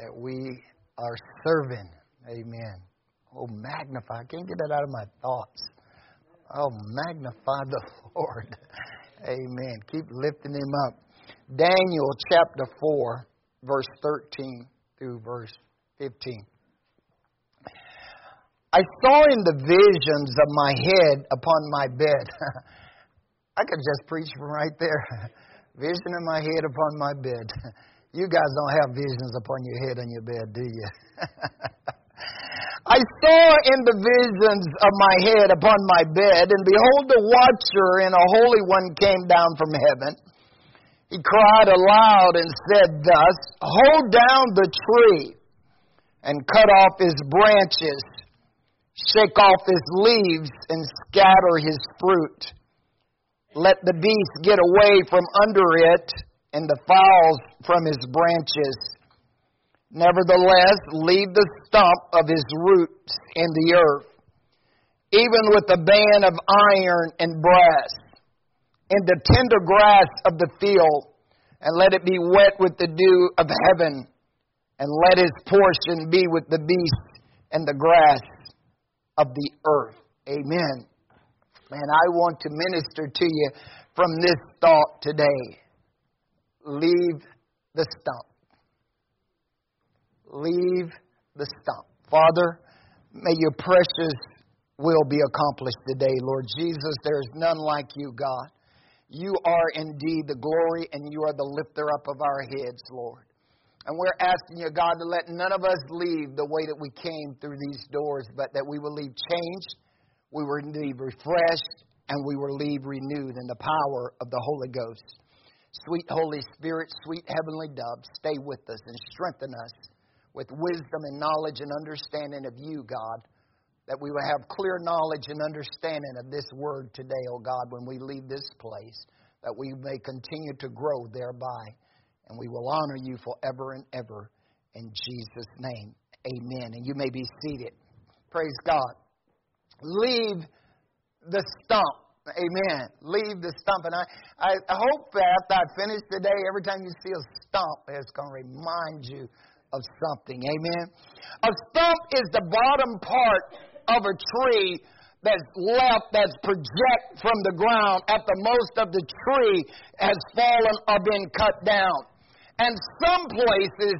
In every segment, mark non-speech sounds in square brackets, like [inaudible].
that we are serving. Amen. Oh, magnify. I can't get that out of my thoughts. Oh, magnify the [laughs] Lord. Amen. Keep lifting him up. Daniel chapter 4, verse 13 through verse 15. I saw in the visions of my head upon my bed. [laughs] I could just preach from right there. [laughs] Vision in my head upon my bed. You guys don't have visions upon your head and your bed, do you? [laughs] I saw in the visions of my head upon my bed, and behold, the watcher and a holy one came down from heaven. He cried aloud and said thus, Hold down the tree and cut off his branches, shake off his leaves, and scatter his fruit. Let the beast get away from under it and the fowls from his branches. Nevertheless, leave the stump of his roots in the earth, even with the band of iron and brass, in the tender grass of the field, and let it be wet with the dew of heaven, and let his portion be with the beasts and the grass of the earth. Amen. And I want to minister to you from this thought today leave the stump. Leave the stump. Father, may your precious will be accomplished today, Lord Jesus. There is none like you, God. You are indeed the glory and you are the lifter up of our heads, Lord. And we're asking you, God, to let none of us leave the way that we came through these doors, but that we will leave changed, we will leave refreshed, and we will leave renewed in the power of the Holy Ghost. Sweet Holy Spirit, sweet heavenly dove, stay with us and strengthen us with wisdom and knowledge and understanding of you, God, that we will have clear knowledge and understanding of this word today, O oh God, when we leave this place, that we may continue to grow thereby. And we will honor you forever and ever. In Jesus' name, amen. And you may be seated. Praise God. Leave the stump Amen. Leave the stump. And I, I hope that after I finish today, every time you see a stump, it's going to remind you of something. Amen. A stump is the bottom part of a tree that's left, that's project from the ground at the most of the tree has fallen or been cut down. And some places,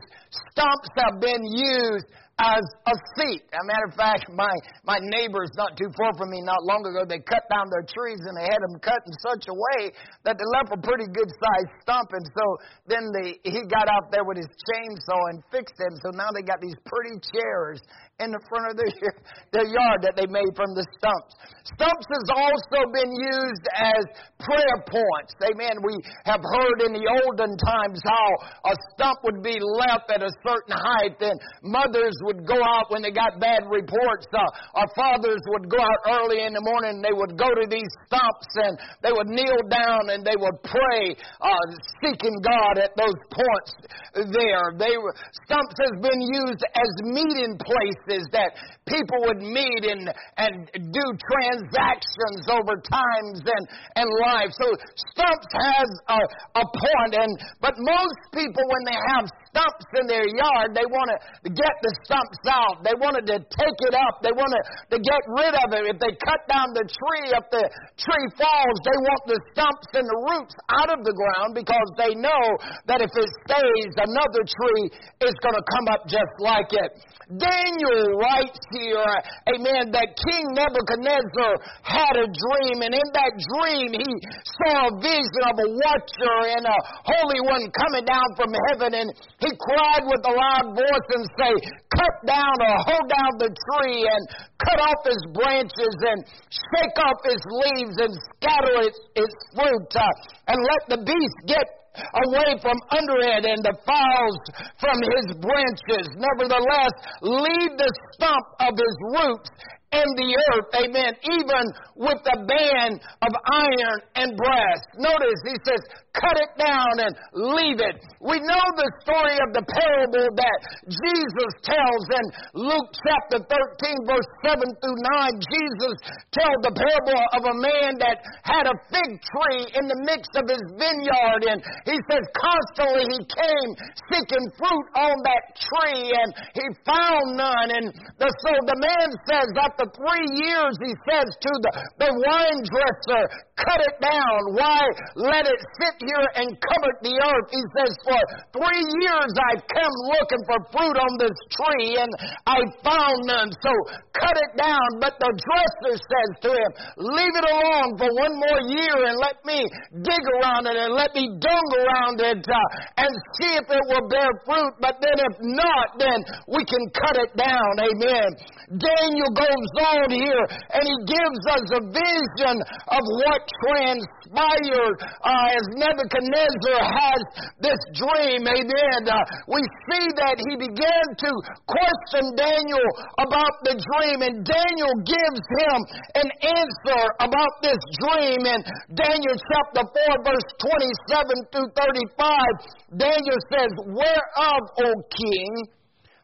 stumps have been used as a seat. As a matter of fact, my, my neighbors not too far from me not long ago, they cut down their trees and they had them cut in such a way that they left a pretty good sized stump. And so then they, he got out there with his chainsaw and fixed them. So now they got these pretty chairs in the front of their, [laughs] their yard that they made from the stumps. Stumps has also been used as prayer points. Amen. We have heard in the olden times how a stump would be left at a certain height and mothers would go out when they got bad reports. Uh, our fathers would go out early in the morning they would go to these stumps and they would kneel down and they would pray, uh, seeking God at those points there. They were, stumps has been used as meeting places that people would meet and, and do transactions over times and, and life. So stumps has a, a point, and but most people when they have stumps in their yard, they want to get the stumps out. They wanted to take it up. They wanted to get rid of it. If they cut down the tree, if the tree falls, they want the stumps and the roots out of the ground because they know that if it stays, another tree is going to come up just like it. Daniel writes here, amen, that King Nebuchadnezzar had a dream, and in that dream he saw a vision of a watcher and a holy one coming down from heaven, and he cried with a loud voice and say, Cut down or hold down the tree and cut off its branches and shake off its leaves and scatter its, its fruit uh, and let the beast get away from under it and the fowls from his branches. Nevertheless, leave the stump of his roots and the earth, amen, even with the band of iron and brass. Notice he says, cut it down and leave it. We know the story of the parable that Jesus tells in Luke chapter 13, verse 7 through 9. Jesus tells the parable of a man that had a fig tree in the midst of his vineyard, and he says constantly he came seeking fruit on that tree, and he found none. And the, so the man says, after three years, he says to the, the wine dresser, cut it down. Why let it sit here and covered the earth. He says, For three years I've come looking for fruit on this tree and I found none. So cut it down. But the dresser says to him, Leave it alone for one more year and let me dig around it and let me dung around it uh, and see if it will bear fruit. But then if not, then we can cut it down. Amen. Daniel goes on here and he gives us a vision of what transpired uh, as Nebuchadnezzar has this dream. Amen. Uh, we see that he began to question Daniel about the dream, and Daniel gives him an answer about this dream. In Daniel chapter 4, verse 27 through 35, Daniel says, Whereof, O king,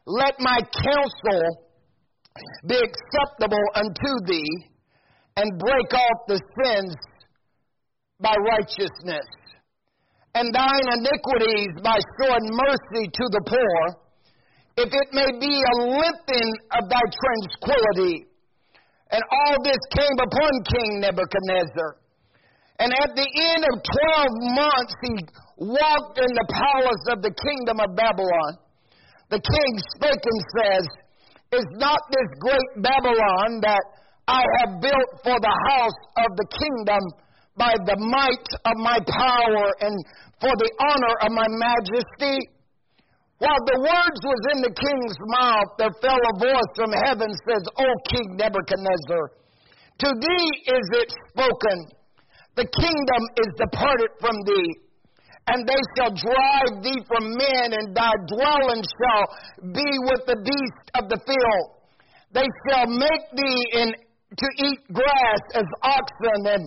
let my counsel be acceptable unto thee, and break off the sins by righteousness, and thine iniquities by showing mercy to the poor, if it may be a lengthening of thy tranquility. And all this came upon King Nebuchadnezzar. And at the end of 12 months, he walked in the palace of the kingdom of Babylon. The king spake and says, Is not this great Babylon that I have built for the house of the kingdom by the might of my power and for the honor of my majesty. While the words was in the king's mouth, there fell a voice from heaven says, O King Nebuchadnezzar, to thee is it spoken, the kingdom is departed from thee, and they shall drive thee from men, and thy dwelling shall be with the beast of the field. They shall make thee in, to eat grass as oxen, and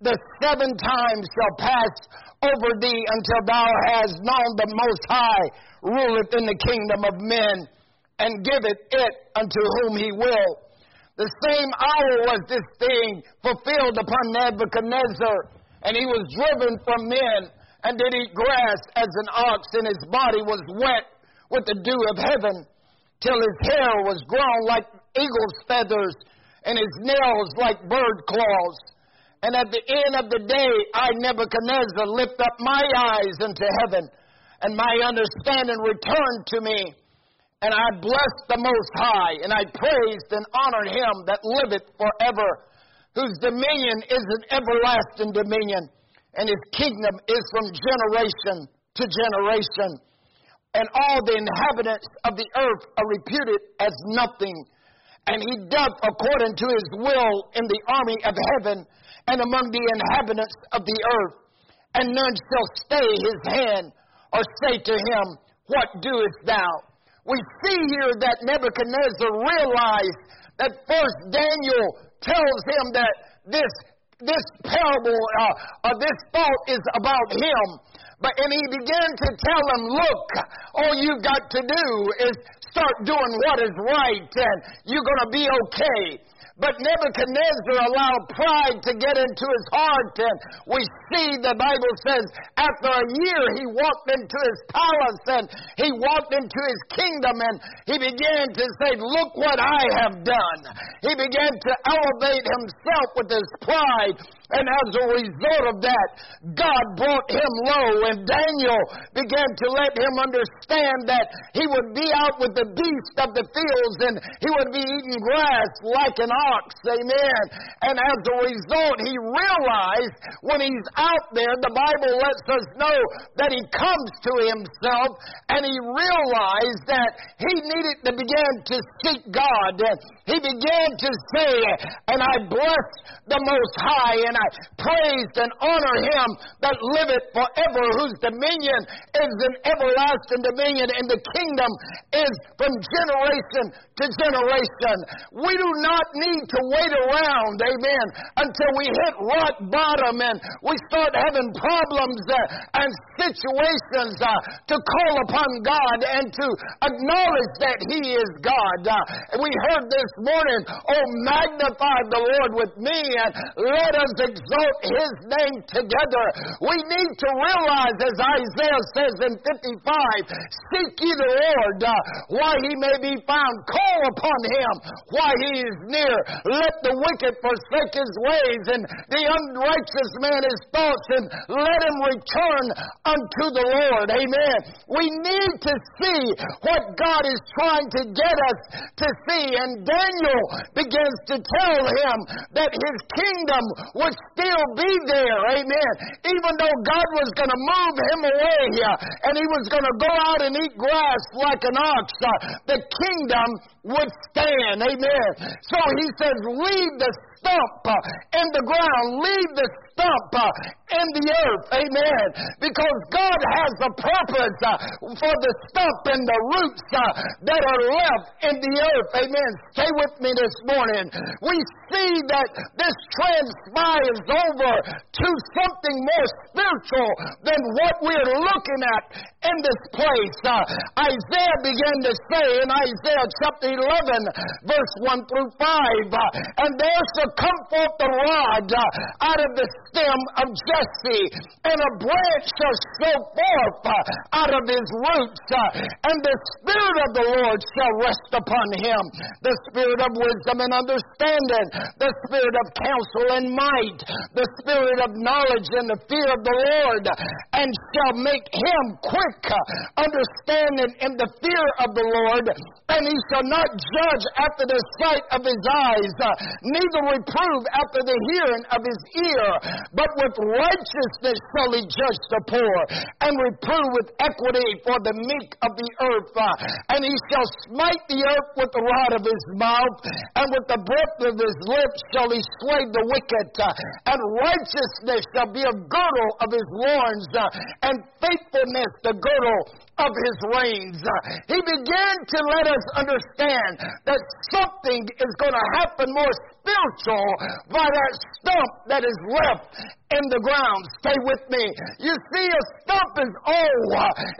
the seven times shall pass over thee until thou hast known the Most High ruleth in the kingdom of men and giveth it unto whom he will. The same hour was this thing fulfilled upon Nebuchadnezzar, and he was driven from men and did eat grass as an ox, and his body was wet with the dew of heaven, till his hair was grown like eagle's feathers, and his nails like bird claws. And at the end of the day, I, Nebuchadnezzar, lift up my eyes into heaven, and my understanding returned to me. And I blessed the Most High, and I praised and honored him that liveth forever, whose dominion is an everlasting dominion, and his kingdom is from generation to generation. And all the inhabitants of the earth are reputed as nothing. And he doth according to his will in the army of heaven and among the inhabitants of the earth. And none shall stay his hand or say to him, What doest thou? We see here that Nebuchadnezzar realized that first Daniel tells him that this, this parable, uh, uh, this thought is about him. But and he began to tell him, look, all you've got to do is start doing what is right, and you're going to be okay. But Nebuchadnezzar allowed pride to get into his heart. And we see the Bible says after a year he walked into his palace and he walked into his kingdom and he began to say, Look what I have done. He began to elevate himself with his pride. And as a result of that, God brought him low, and Daniel began to let him understand that he would be out with the beasts of the fields and he would be eating grass like an ox. Amen. And as a result, he realized when he's out there, the Bible lets us know that he comes to himself and he realized that he needed to begin to seek God. He began to say, and I bless the Most High, and Praised and honor him that liveth forever, whose dominion is an everlasting dominion, and the kingdom is from generation to generation. We do not need to wait around, amen, until we hit rock bottom and we start having problems uh, and situations uh, to call upon God and to acknowledge that He is God. Uh, we heard this morning, oh, magnify the Lord with me and let us exalt His name together. We need to realize, as Isaiah says in 55, seek ye the Lord uh, while He may be found. Call upon Him while He is near. Let the wicked forsake his ways and the unrighteous man his thoughts and let him return unto the Lord. Amen. We need to see what God is trying to get us to see. And Daniel begins to tell him that his kingdom would still be there. Amen. Even though God was going to move him away here and he was going to go out and eat grass like an ox, uh, the kingdom would stand. Amen. So he says, leave the stump uh, in the ground, leave the stump uh, in the earth. Amen. Because God has a purpose uh, for the stump and the roots that are left in the earth. Amen. Stay with me this morning. We see that this transpires over to something more spiritual than what we're looking at in this place. Uh, Isaiah began to say in Isaiah chapter 11, verse 1 through 5, uh, and there shall come forth the rod uh, out of the stem of Jesse, and a branch shall show forth uh, out of his roots, uh, and the Spirit of the Lord shall rest upon him. The Spirit of wisdom and understanding, the Spirit of counsel and might, the Spirit of knowledge and the fear of the Lord, and shall make him quick, uh, understanding in the fear of the Lord, and he shall not judge after the sight of his eyes, neither reprove after the hearing of his ear, but with righteousness shall he judge the poor, and reprove with equity for the meek of the earth. Uh, and he shall smite the earth with the rod of his mouth, and with the breath of his lips shall he slay the wicked. Uh, and righteousness shall be a girdle of his loins, uh, and faithfulness the girdle of his reins. He began to let us understand that something is going to happen more spiritual by that stump that is left in the ground. Stay with me. You see, a stump is old.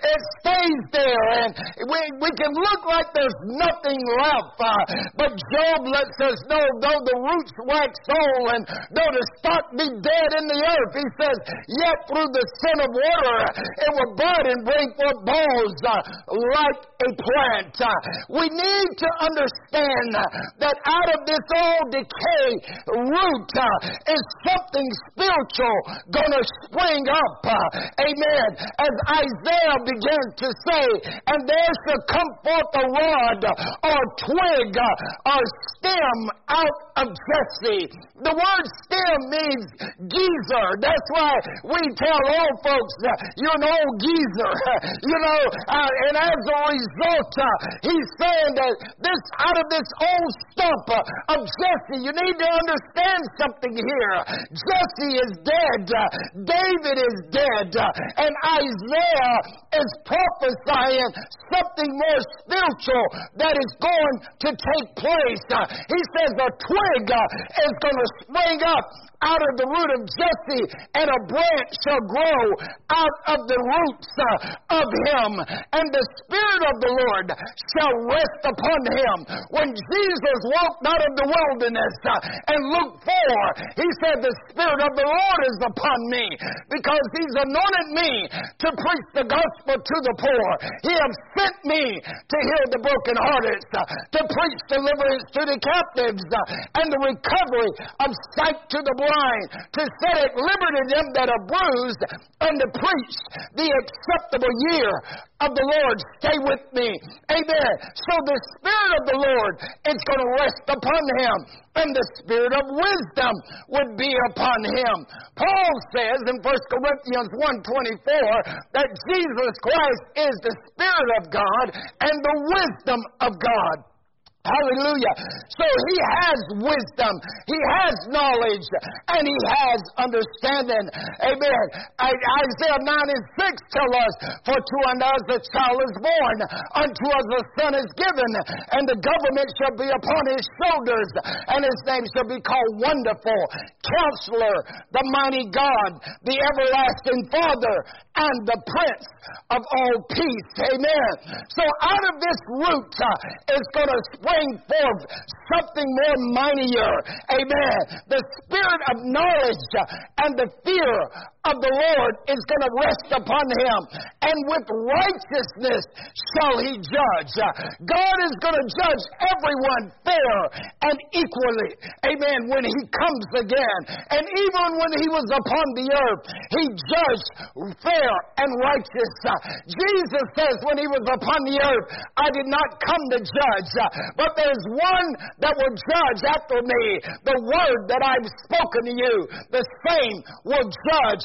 It stays there, and we, we can look like there's nothing left. Uh, but Job lets us know, though the roots wax old and though the stock be dead in the earth, he says, yet through the sin of water it will bud and bring forth uh, like a plant. Uh, we need to understand that out of this old decay root is something spiritual going to spring up. Uh, amen. As Isaiah began to say, and there shall come forth a rod or twig or stem out of Jesse. The word stem means geezer. That's why we tell old folks uh, you're an old geezer. [laughs] you know, uh, and as a result, uh, he's saying that this out of this old stump uh, of Jesse, you need to understand something here. Jesse is dead. David is dead. And Isaiah is prophesying something more spiritual that is going to take place. He says the twig uh, is going to spring up out of the root of Jesse, and a branch shall grow out of the roots uh, of him, and the Spirit of the Lord shall rest upon him. When Jesus walked out of the wilderness uh, and Luke 4, he said, The Spirit of the Lord is upon me, because he's anointed me to preach the gospel to the poor. He has sent me to heal the brokenhearted, uh, to preach deliverance to the captives, and the recovery of sight to the blind to set at liberty them that are bruised, and to preach the acceptable year of the Lord. Stay with me. Amen. So the Spirit of the Lord is going to rest upon him, and the Spirit of wisdom would be upon him. Paul says in 1 Corinthians 1.24 that Jesus Christ is the Spirit of God and the wisdom of God. Hallelujah. So he has wisdom, he has knowledge, and he has understanding. Amen. Isaiah 9 and 6 tell us, For to us a child is born, unto us a son is given, and the government shall be upon his shoulders, and his name shall be called Wonderful, Counselor, the Mighty God, the Everlasting Father, and the Prince of all peace. Amen. So out of this root uh, is going to spring forth something more mightier. Amen. The spirit of knowledge and the fear of the Lord is going to rest upon him, and with righteousness shall he judge. God is going to judge everyone fair and equally. Amen. When he comes again. And even when he was upon the earth, he judged fair and righteous. Jesus says when he was upon the earth, I did not come to judge, but there's one that will judge after me. The word that I've spoken to you, the same will judge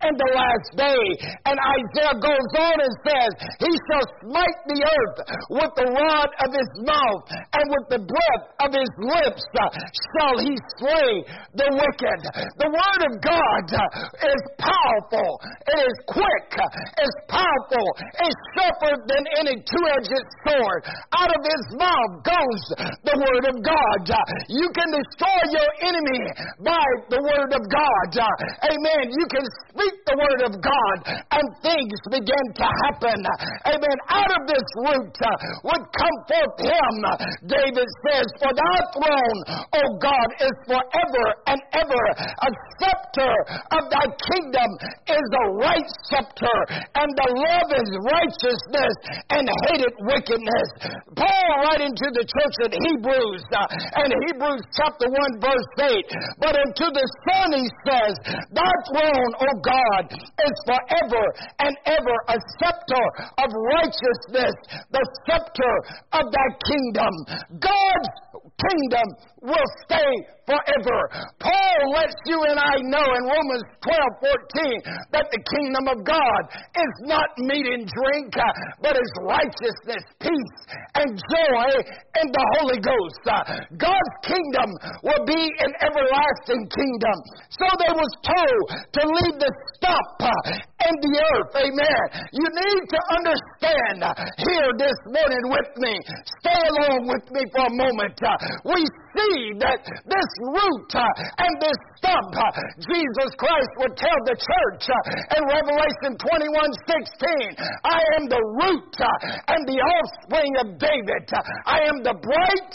in the last day. And Isaiah goes on and says, He shall smite the earth with the rod of his mouth, and with the breath of his lips shall he slay the wicked. The word of God is powerful, it is quick, it's powerful, it's sharper than any two edged sword. Out of his mouth goes the word of God. You can destroy your enemy by the word of God. Amen. You can speak the word of God and things begin to happen. Amen. Out of this root uh, would come forth him, David says, For thy throne, O God, is forever and ever. A scepter of thy kingdom is a right scepter, and the love is righteousness and hated wickedness. Paul, writing to the church at Hebrews, uh, and Hebrews chapter 1, verse 8, but unto the Son he says, Thy throne, O God, is forever and ever a scepter of righteousness, the scepter of that kingdom. God's kingdom will stay forever. Paul lets you and I know in Romans 12 14 that the kingdom of God is not meat and drink, but is righteousness, peace, and joy in the Holy Ghost. God's kingdom will be an everlasting kingdom. So they was told to leave the stump uh, in the earth. Amen. You need to understand here this morning with me. Stay along with me for a moment. We see that this root uh, and this stump, uh, Jesus Christ would tell the church uh, in Revelation 21 16, I am the root and the offspring of David. I am the bright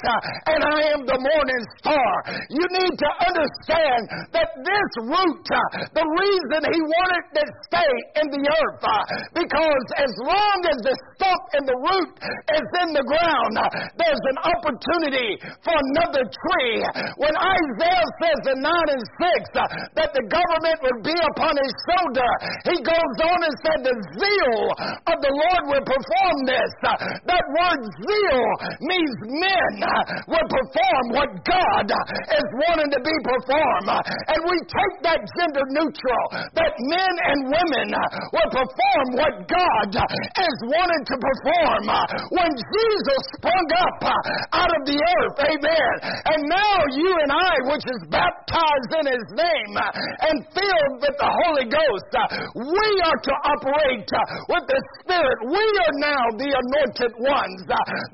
and I am the morning star. You need to understand that this root, the reason he wanted to stay in the earth, because as long as the stump and the root is in the ground, there's an opportunity for another tree. When Isaiah says in 9 and 6 uh, that the government would be upon his shoulder, he goes on and said, The zeal of the Lord will perform this. Uh, that word zeal means men uh, will perform what God uh, is wanting to be performed. Uh, and we take that gender neutral, that men and women uh, will perform what God uh, has wanted to perform. Uh, when Jesus sprung up uh, out of the earth, amen, and now you and I, which is baptized in his name and filled with the Holy Ghost, we are to operate with the Spirit. We are now the anointed ones.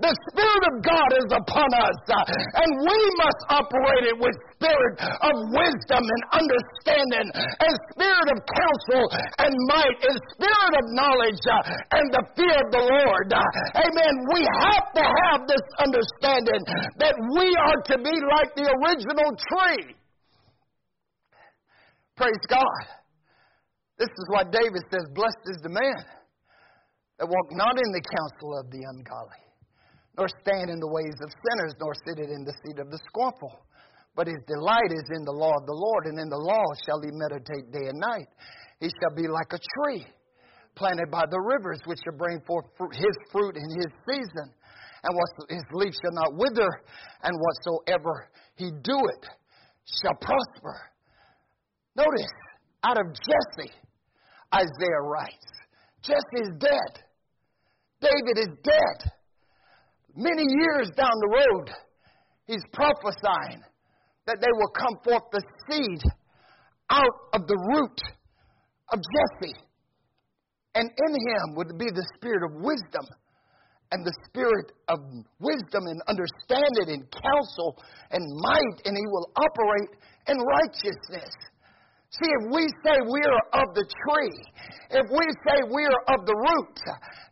The Spirit of God is upon us, and we must operate it with spirit of wisdom and understanding, and spirit of counsel and might, and spirit of knowledge uh, and the fear of the Lord. Uh, amen. We have to have this understanding that we are to be like the original tree. Praise God. This is why David says, Blessed is the man that walk not in the counsel of the ungodly, nor stand in the ways of sinners, nor sit in the seat of the scornful. But his delight is in the law of the Lord, and in the law shall he meditate day and night. He shall be like a tree planted by the rivers, which shall bring forth his fruit in his season and his leaf shall not wither, and whatsoever he doeth shall prosper. Notice, out of Jesse, Isaiah writes, Jesse is dead. David is dead. many years down the road, he's prophesying that they will come forth the seed out of the root of Jesse. And in him would be the spirit of wisdom and the spirit of wisdom and understanding and counsel and might, and he will operate in righteousness. See, if we say we are of the tree, if we say we are of the root,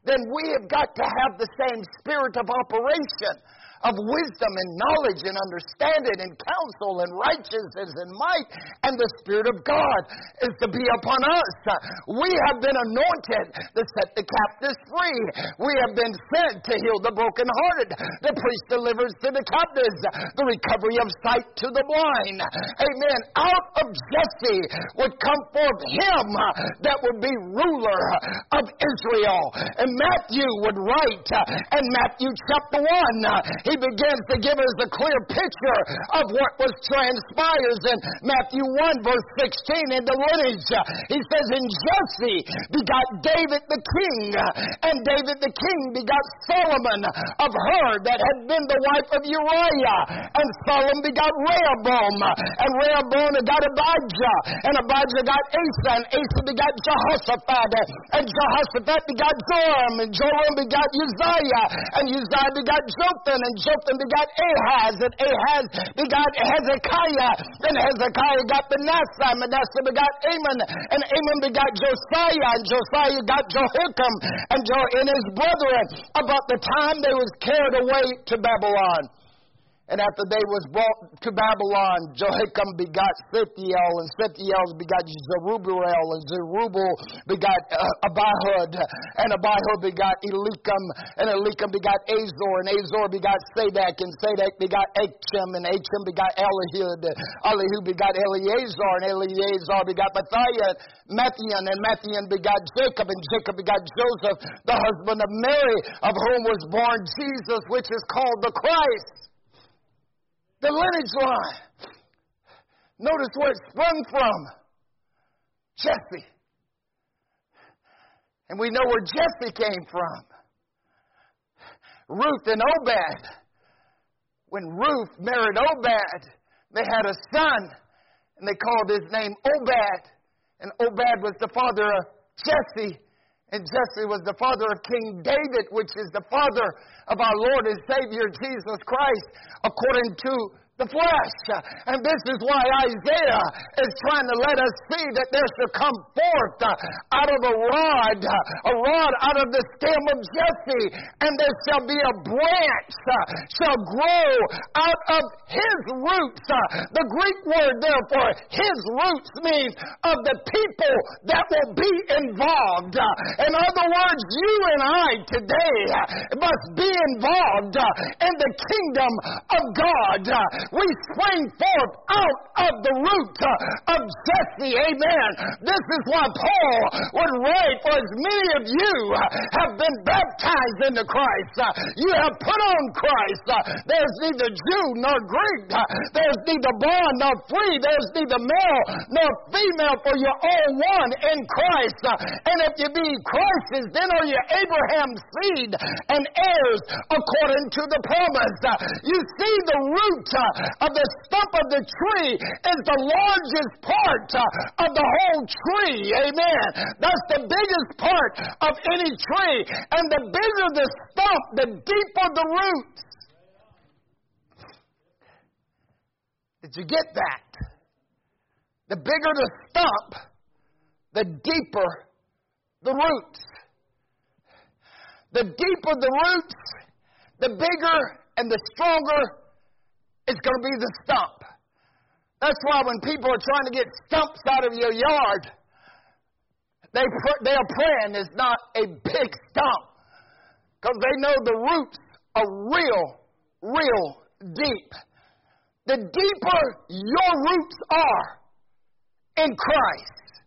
then we have got to have the same spirit of operation of wisdom and knowledge and understanding and counsel and righteousness and might, and the Spirit of God is to be upon us. We have been anointed to set the captives free. We have been sent to heal the brokenhearted, to preach deliverance to the captives, the recovery of sight to the blind. Amen. Out of Jesse would come forth him that would be ruler of Israel. And Matthew would write in Matthew chapter 1 he begins to give us a clear picture of what was transpires in Matthew 1, verse 16, in the lineage. He says, And Jesse begot David the king, and David the king begot Solomon of her that had been the wife of Uriah, and Solomon begot Rehoboam, and Rehoboam begot Abijah, and Abijah got Asa, and Asa begot Jehoshaphat, and Jehoshaphat begot Joram, and Joram begot Uzziah, and Uzziah begot Jotham, and Jotham begot Ahaz, and Ahaz begot Hezekiah, and Hezekiah got Manasseh, Manasseh begot Amon, and Amon begot Josiah, and Josiah got Jehoiakim, and, jo- and his brethren, about the time they was carried away to Babylon. And after they was brought to Babylon, Jehoiakim begot Shealtiel, and Shealtiel begot Zerubbabel, and Zerubbabel begot uh, Abihud, and Abihud begot Eliakim, and Eliakim begot Azor, and Azor begot Sadak, and Sadak begot Achim, and Achim begot Eliud, Eliud begot Eleazar, and Eleazar begot Matthias, Matthian, and Matthian begot Jacob, and Jacob begot Joseph, the husband of Mary, of whom was born Jesus, which is called the Christ the lineage line. Notice where it sprung from Jesse. And we know where Jesse came from. Ruth and Obed. When Ruth married Obed, they had a son, and they called his name Obed. And Obed was the father of Jesse, and Jesse was the father of King David, which is the father of our Lord and Savior Jesus Christ, according to the flesh. And this is why Isaiah is trying to let us see that there shall come forth uh, out of a rod, uh, a rod out of the stem of Jesse, and there shall be a branch uh, shall grow out of his roots. The Greek word, therefore, his roots means of the people that will be involved. In other words, you and I today must be involved in the kingdom of God. We spring forth out of the root of Jesse. Amen. This is why Paul would write, For as many of you have been baptized into Christ, you have put on Christ. There's neither Jew nor Greek. There's neither bond nor free. There's neither male nor female, for you're all one in Christ. And if you be Christ's, then are you Abraham's seed and heirs according to the promise. You see the root of the stump of the tree is the largest part uh, of the whole tree. Amen. That's the biggest part of any tree. And the bigger the stump, the deeper the roots. Did you get that? The bigger the stump, the deeper the roots. The deeper the roots, the bigger and the stronger it's going to be the stump. That's why when people are trying to get stumps out of your yard, they they are praying it's not a big stump because they know the roots are real, real deep. The deeper your roots are in Christ,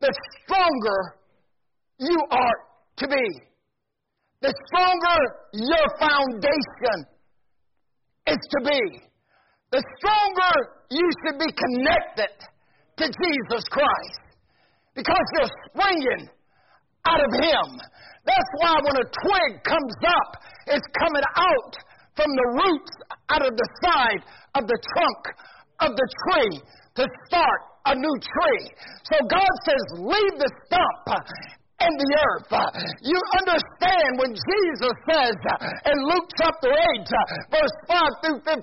the stronger you are to be. The stronger your foundation is to be. The stronger you should be connected to Jesus Christ because you're springing out of Him. That's why when a twig comes up, it's coming out from the roots out of the side of the trunk of the tree to start a new tree. So God says, leave the stump and the earth. You understand when Jesus says in Luke chapter 8, verse 5 through 15,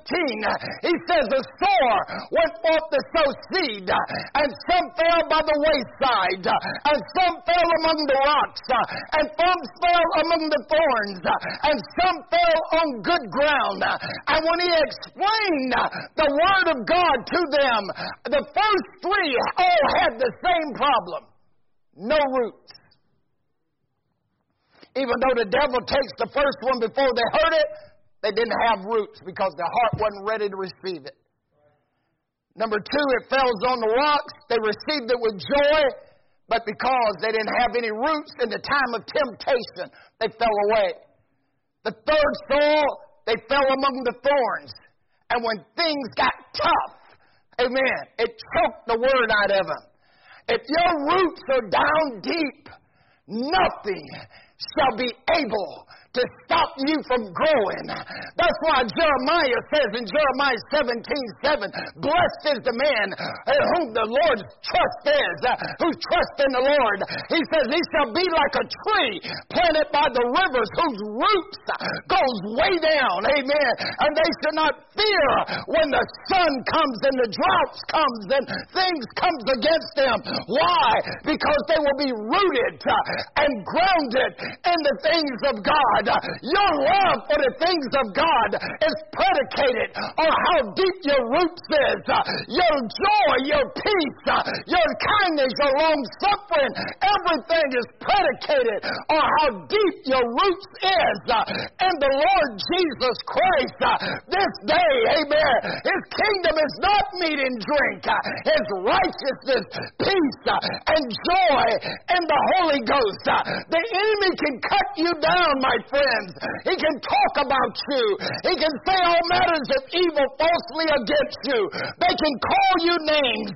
he says, The sower went forth to sow seed, and some fell by the wayside, and some fell among the rocks, and some fell among the thorns, and some fell on good ground. And when he explained the word of God to them, the first three all had the same problem no roots. Even though the devil takes the first one before they heard it, they didn't have roots because their heart wasn't ready to receive it. Number two, it fell on the rocks. They received it with joy, but because they didn't have any roots in the time of temptation, they fell away. The third soil, they fell among the thorns. And when things got tough, amen, it choked the word out of them. If your roots are down deep, nothing shall be able to stop you from growing. That's why Jeremiah says in Jeremiah 17 7, Blessed is the man in whom the Lord's trust is, uh, who trusts in the Lord. He says, He shall be like a tree planted by the rivers whose roots goes way down. Amen. And they should not fear when the sun comes and the droughts comes and things comes against them. Why? Because they will be rooted uh, and grounded in the things of God. Your love for the things of God is predicated on how deep your roots is. Your joy, your peace, your kindness, your long suffering, everything is predicated on how deep your roots is And the Lord Jesus Christ. This day, amen, His kingdom is not meat and drink. His righteousness, peace, and joy in the Holy Ghost. The enemy can cut you down, my friend friends. He can talk about you. He can say all matters of evil falsely against you. They can call you names.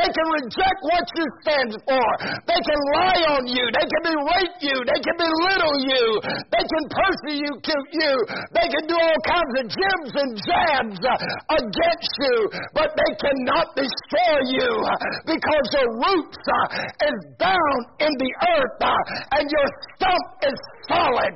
They can reject what you stand for. They can lie on you. They can berate you. They can belittle you. They can persecute you. They can do all kinds of jibs and jabs uh, against you, but they cannot destroy you uh, because your roots uh, is down in the earth and your stump is solid.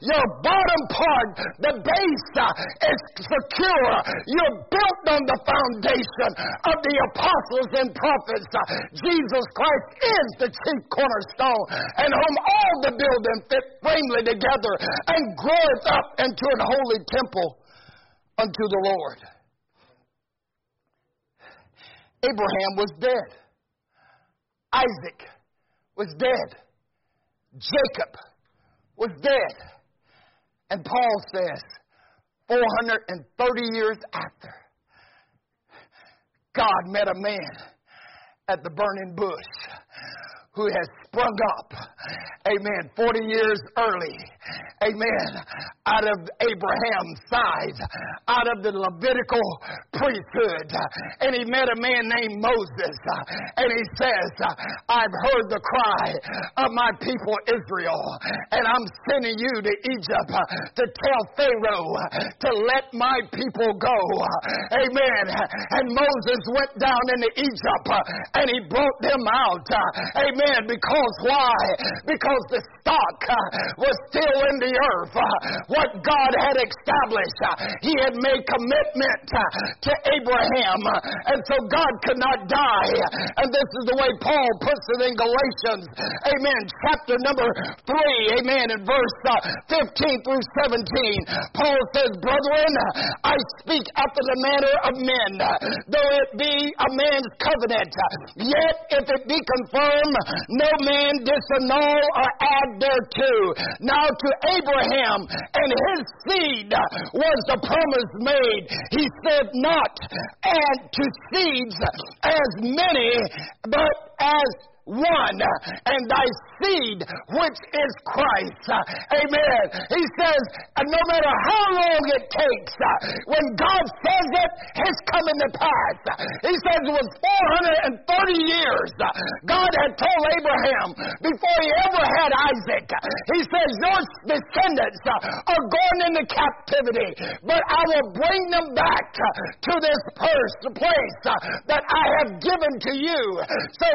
Your bottom part, the base, uh, is secure. You're built on the foundation of the apostles and prophets. Uh, Jesus Christ is the chief cornerstone, and whom all the building fit firmly together and groweth up into an holy temple unto the Lord. Abraham was dead. Isaac was dead. Jacob was dead. And Paul says, 430 years after, God met a man at the burning bush who has sprung up, amen, 40 years early, amen, out of Abraham's side, out of the Levitical priesthood. And he met a man named Moses, and he says, I've heard the cry of my people Israel, and I'm sending you to Egypt to tell Pharaoh to let my people go. Amen. And Moses went down into Egypt and he brought them out. Amen. Because why? Because the stock was still in the earth. Uh, what God had established, uh, He had made commitment uh, to Abraham. Uh, and so God could not die. And this is the way Paul puts it in Galatians. Amen. Chapter number 3. Amen. In verse uh, 15 through 17. Paul says, Brethren, I speak after the manner of men, though it be a man's covenant. Yet if it be confirmed, no man disannul or add thereto. Now to Abraham and his seed was the promise made. He said not, and to seeds as many, but as one, and thy seed, which is Christ. Amen. He says, no matter how long it takes, when God says it, it's coming to pass. He says it was 430 years. God had told Abraham before he ever had Isaac, he says, Your descendants are going into captivity, but I will bring them back to this first place that I have given to you. So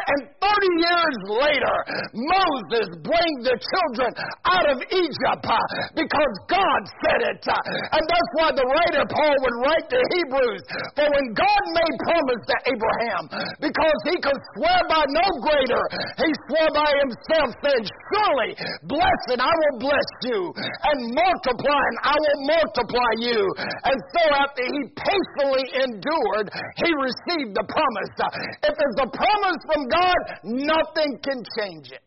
430 years later, Moses brings the children out of Egypt uh, because God said it. Uh, and that's why the writer Paul would write to Hebrews, for when God made promise to Abraham, because he could swear by no greater, he swore by himself, saying, Surely, blessed I will bless you, and multiplying I will multiply you. And so after he patiently endured, he received the promise. Uh, if there's a promise from God, nothing can change it.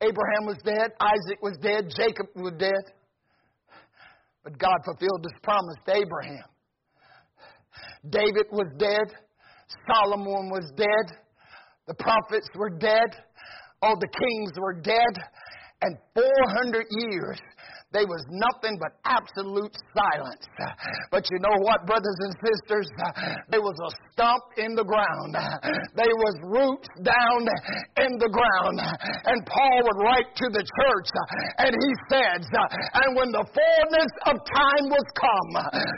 Abraham was dead, Isaac was dead, Jacob was dead. But God fulfilled his promise to Abraham. David was dead, Solomon was dead, the prophets were dead, all the kings were dead, and 400 years there was nothing but absolute silence. But you know what, brothers and sisters? There was a stump in the ground. There was roots down in the ground. And Paul would write to the church and he says, And when the fullness of time was come,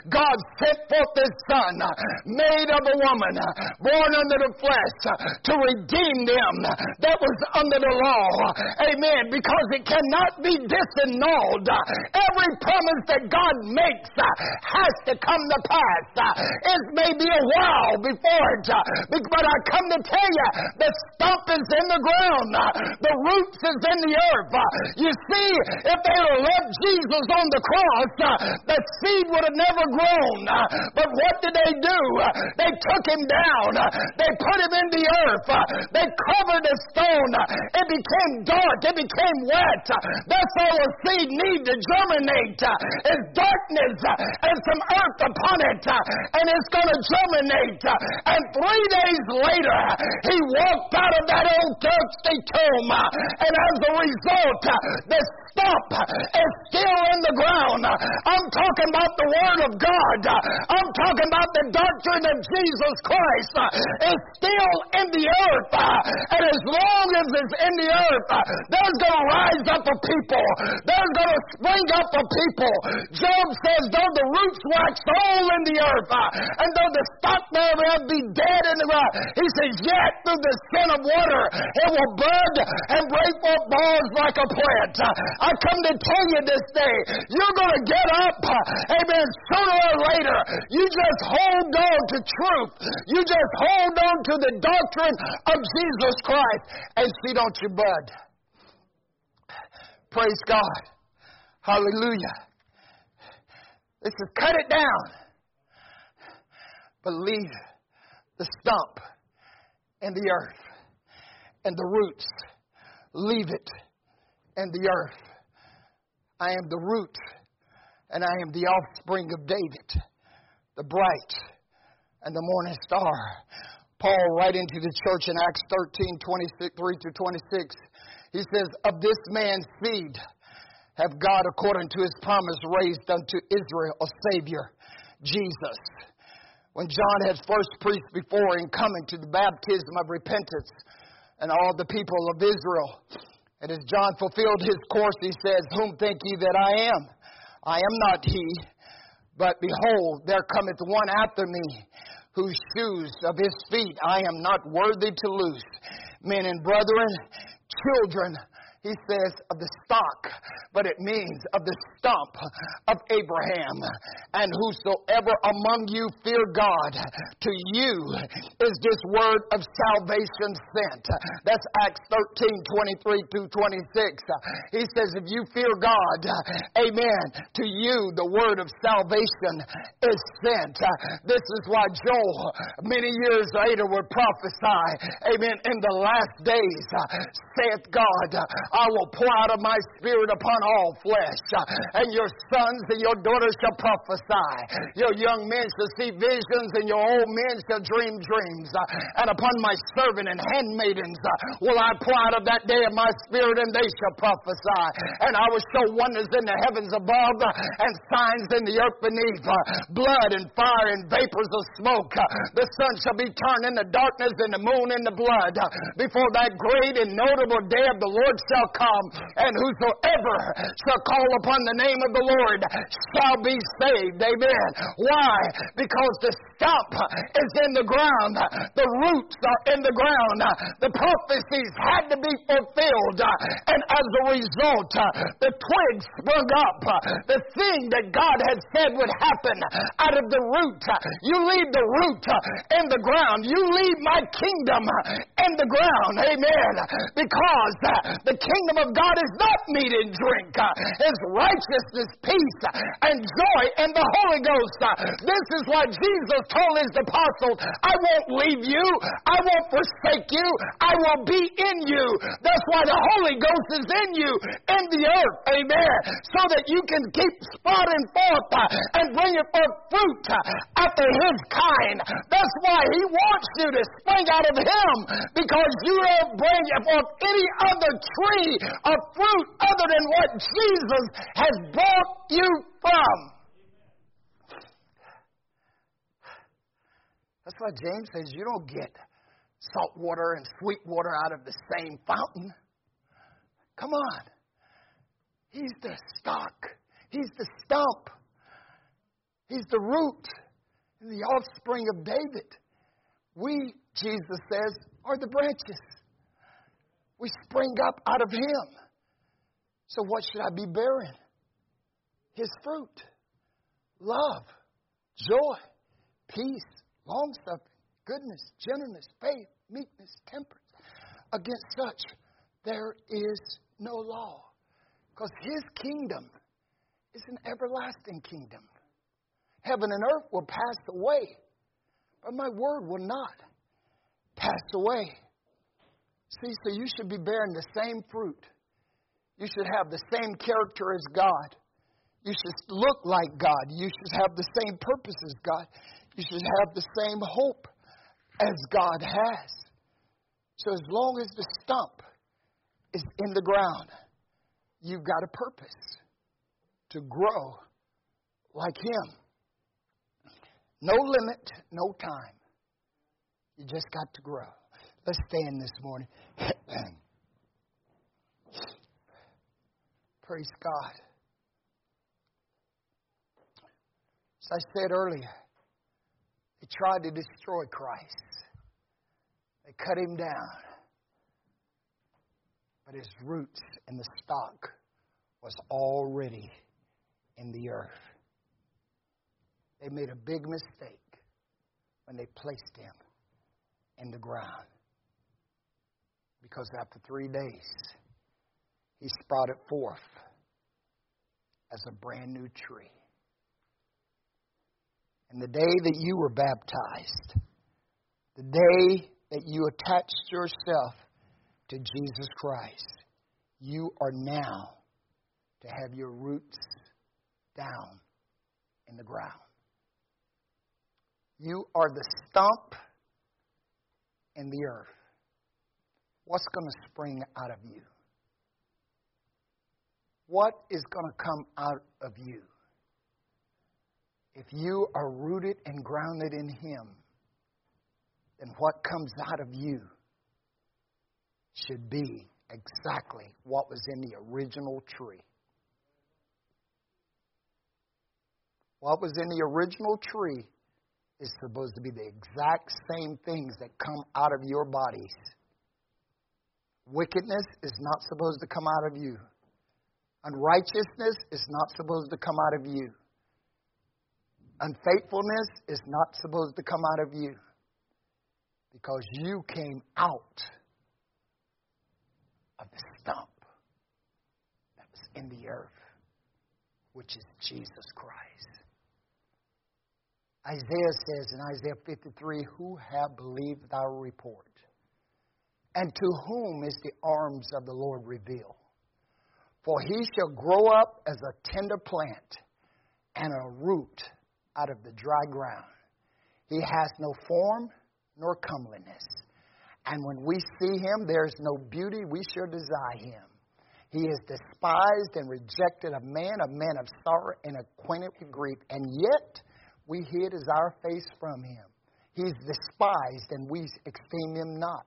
God sent forth his son, made of a woman, born under the flesh, to redeem them that was under the law. Amen. Because it cannot be disannulled Every promise that God makes uh, has to come to pass. Uh, it may be a while before it, uh, but I come to tell you, the stump is in the ground, uh, the roots is in the earth. Uh, you see, if they had left Jesus on the cross, uh, the seed would have never grown. But what did they do? They took him down. They put him in the earth. They covered the stone. It became dark. It became wet. That's all a seed needs to germinate. Is darkness and some earth upon it, and it's going to germinate. And three days later, he walked out of that old thirsty tomb, and as a result, the stump is still in the ground. I'm talking about the Word of God. I'm talking about the doctrine of Jesus Christ. It's still in the earth. And as long as it's in the earth, there's going to rise up a people. There's going to spring up a people. Job says, though the roots wax all in the earth, and though the stock thereof be dead in the ground, he says, yet through the sin of water, it will bud and break forth balls like a plant. I come to tell you this day, you're going to get up, amen, sooner or later. You just hold on to truth. You just hold on to the doctrine of Jesus Christ and see, don't you bud. Praise God. Hallelujah. This is cut it down. But leave the stump and the earth and the roots. Leave it in the earth. I am the root, and I am the offspring of David, the bright and the morning star. Paul, right into the church in Acts 13, 23 to 26, he says, Of this man's seed have God, according to his promise, raised unto Israel a Savior, Jesus. When John had first preached before in coming to the baptism of repentance, and all the people of Israel and as John fulfilled his course, he says, Whom think ye that I am? I am not he, but behold, there cometh one after me, whose shoes of his feet I am not worthy to loose. Men and brethren, children he says of the stock, but it means of the stump of Abraham. And whosoever among you fear God, to you is this word of salvation sent. That's Acts 13, 23 through 26. He says, if you fear God, amen, to you the word of salvation is sent. This is why Joel, many years later, would prophesy, amen, in the last days, saith God, I will pour out of my spirit upon all flesh, uh, and your sons and your daughters shall prophesy. Your young men shall see visions, and your old men shall dream dreams. Uh, and upon my servant and handmaidens uh, will I pour out of that day of my spirit, and they shall prophesy. And I will show wonders in the heavens above and signs in the earth beneath blood and fire and vapors of smoke. The sun shall be turned into darkness and the moon into blood before that great and notable day of the Lord shall come. And whosoever shall call upon the name of the Lord shall be saved. Amen. Why? Because the stump is in the ground, the roots are in the ground. The prophecies had to be fulfilled. And as a result, the twigs sprung up. The thing that God had said would happen out of the root. You leave the root in the ground. You leave my kingdom in the ground. Amen. Because the kingdom of God is not meat and drink. It's righteousness, peace, and joy in the Holy Ghost. This is what Jesus told his apostles. I won't leave you. I won't forsake you. I will be in you. That's why the Holy Ghost is in you in the earth. Amen. So that you can keep sprouting forth uh, and bringing forth fruit uh, after his kind. That's why he wants you to spring out of him because you don't bring forth any other tree of fruit other than what Jesus has brought you from. That's why James says you don't get salt water and sweet water out of the same fountain. Come on. He's the stock. He's the stump. He's the root and the offspring of David. We, Jesus says, are the branches. We spring up out of Him. So, what should I be bearing? His fruit love, joy, peace, long suffering, goodness, gentleness, faith, meekness, temperance. Against such there is no law. Because His kingdom is an everlasting kingdom. Heaven and earth will pass away, but my word will not pass away. See, so you should be bearing the same fruit. You should have the same character as God. You should look like God. You should have the same purpose as God. You should have the same hope as God has. So as long as the stump is in the ground, you've got a purpose to grow like Him. No limit, no time. You just got to grow. Let's stand this morning. [clears throat] Praise God. As I said earlier, they tried to destroy Christ. They cut him down. But his roots and the stock was already in the earth. They made a big mistake when they placed him in the ground. Because after three days, he sprouted forth as a brand new tree. And the day that you were baptized, the day that you attached yourself to Jesus Christ, you are now to have your roots down in the ground. You are the stump in the earth. What's going to spring out of you? What is going to come out of you? If you are rooted and grounded in Him, then what comes out of you should be exactly what was in the original tree. What was in the original tree is supposed to be the exact same things that come out of your bodies. Wickedness is not supposed to come out of you. Unrighteousness is not supposed to come out of you. Unfaithfulness is not supposed to come out of you. Because you came out of the stump that was in the earth, which is Jesus Christ. Isaiah says in Isaiah 53 Who have believed our report? And to whom is the arms of the Lord revealed? For he shall grow up as a tender plant and a root out of the dry ground. He has no form nor comeliness. And when we see him, there is no beauty we shall desire him. He is despised and rejected of man, a man of sorrow and acquainted with grief. And yet we hid his our face from him. He's despised, and we esteem him not.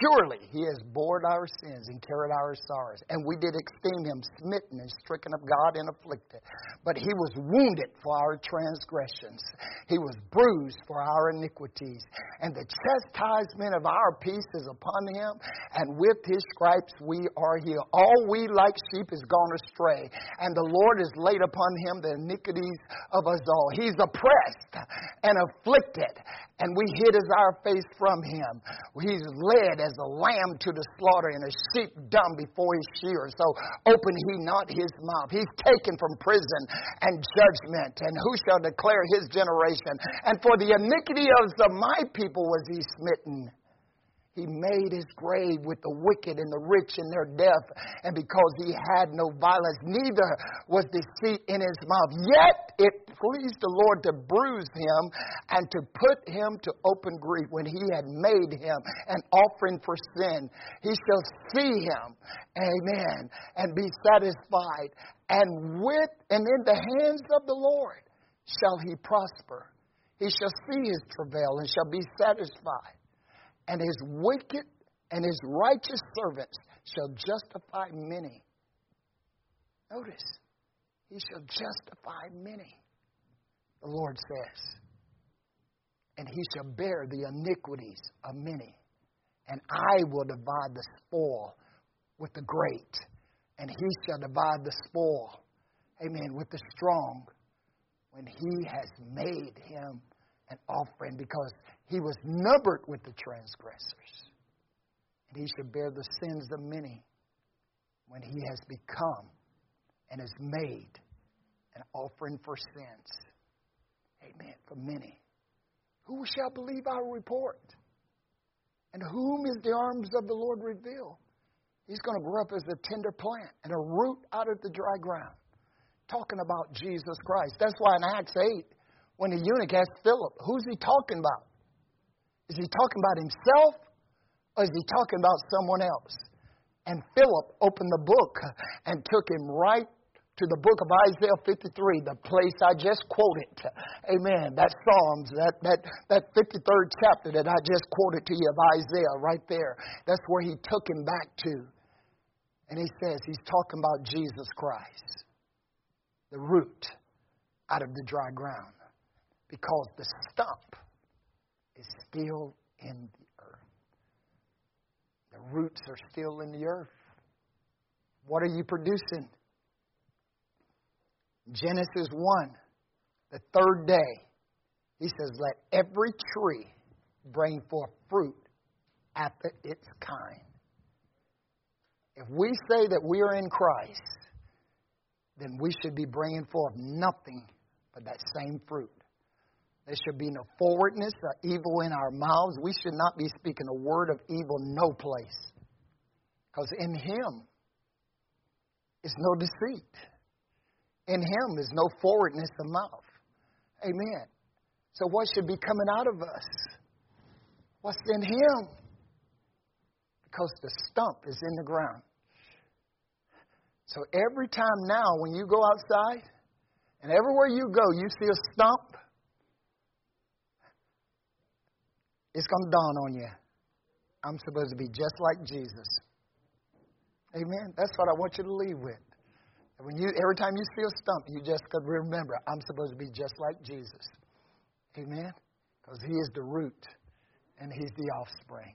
Surely he has borne our sins and carried our sorrows. And we did esteem him smitten and stricken of God and afflicted. But he was wounded for our transgressions, he was bruised for our iniquities. And the chastisement of our peace is upon him, and with his stripes we are healed. All we like sheep is gone astray, and the Lord has laid upon him the iniquities of us all. He's oppressed and afflicted, and we hid our face from him. He's led as a lamb to the slaughter, and a sheep dumb before his shears. So open he not his mouth. He's taken from prison and judgment, and who shall declare his generation? And for the iniquity of my people was he smitten. He made his grave with the wicked and the rich in their death, and because he had no violence, neither was deceit in his mouth. Yet it pleased the Lord to bruise him and to put him to open grief when he had made him an offering for sin. He shall see him, amen, and be satisfied. And with and in the hands of the Lord shall he prosper. He shall see his travail and shall be satisfied and his wicked and his righteous servants shall justify many. Notice, he shall justify many, the Lord says. And he shall bear the iniquities of many. And I will divide the spoil with the great, and he shall divide the spoil, amen, with the strong, when he has made him an offering, because he was numbered with the transgressors, and he shall bear the sins of many when he has become and is made an offering for sins. Amen. For many. Who shall believe our report? And whom is the arms of the Lord reveal? He's going to grow up as a tender plant and a root out of the dry ground. Talking about Jesus Christ. That's why in Acts 8, when the eunuch asked Philip, who's he talking about? Is he talking about himself or is he talking about someone else? And Philip opened the book and took him right to the book of Isaiah 53, the place I just quoted. Amen. That Psalms, that, that, that 53rd chapter that I just quoted to you of Isaiah right there. That's where he took him back to. And he says he's talking about Jesus Christ, the root out of the dry ground. Because the stump is still in the earth. The roots are still in the earth. What are you producing? Genesis 1, the third day, he says, Let every tree bring forth fruit after its kind. If we say that we are in Christ, then we should be bringing forth nothing but that same fruit. There should be no forwardness or evil in our mouths. We should not be speaking a word of evil no place. Because in Him is no deceit. In Him is no forwardness of mouth. Amen. So what should be coming out of us? What's in Him? Because the stump is in the ground. So every time now when you go outside, and everywhere you go, you see a stump, it's going to dawn on you. I'm supposed to be just like Jesus. Amen. That's what I want you to leave with. When you, every time you see a stump, you just could remember, I'm supposed to be just like Jesus. Amen. Because He is the root and He's the offspring.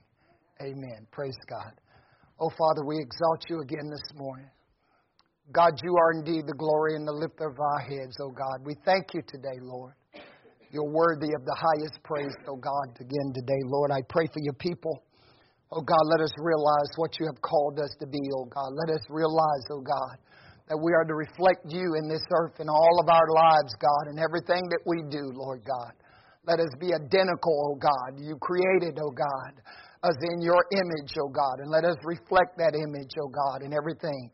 Amen. Praise God. Oh, Father, we exalt you again this morning. God, you are indeed the glory and the lifter of our heads, oh God. We thank you today, Lord. You're worthy of the highest praise, oh God, again today, Lord. I pray for your people. Oh God, let us realize what you have called us to be, oh God. Let us realize, oh God, that we are to reflect you in this earth in all of our lives, God, and everything that we do, Lord God. Let us be identical, oh God. You created, oh God, us in your image, oh God, and let us reflect that image, oh God, in everything.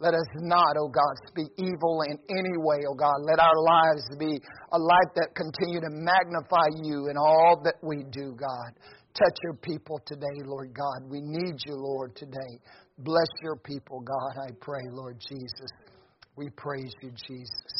Let us not, oh God, speak evil in any way, oh God. Let our lives be a life that continue to magnify you in all that we do, God. Touch your people today, Lord God. We need you, Lord, today. Bless your people, God, I pray, Lord Jesus. We praise you, Jesus.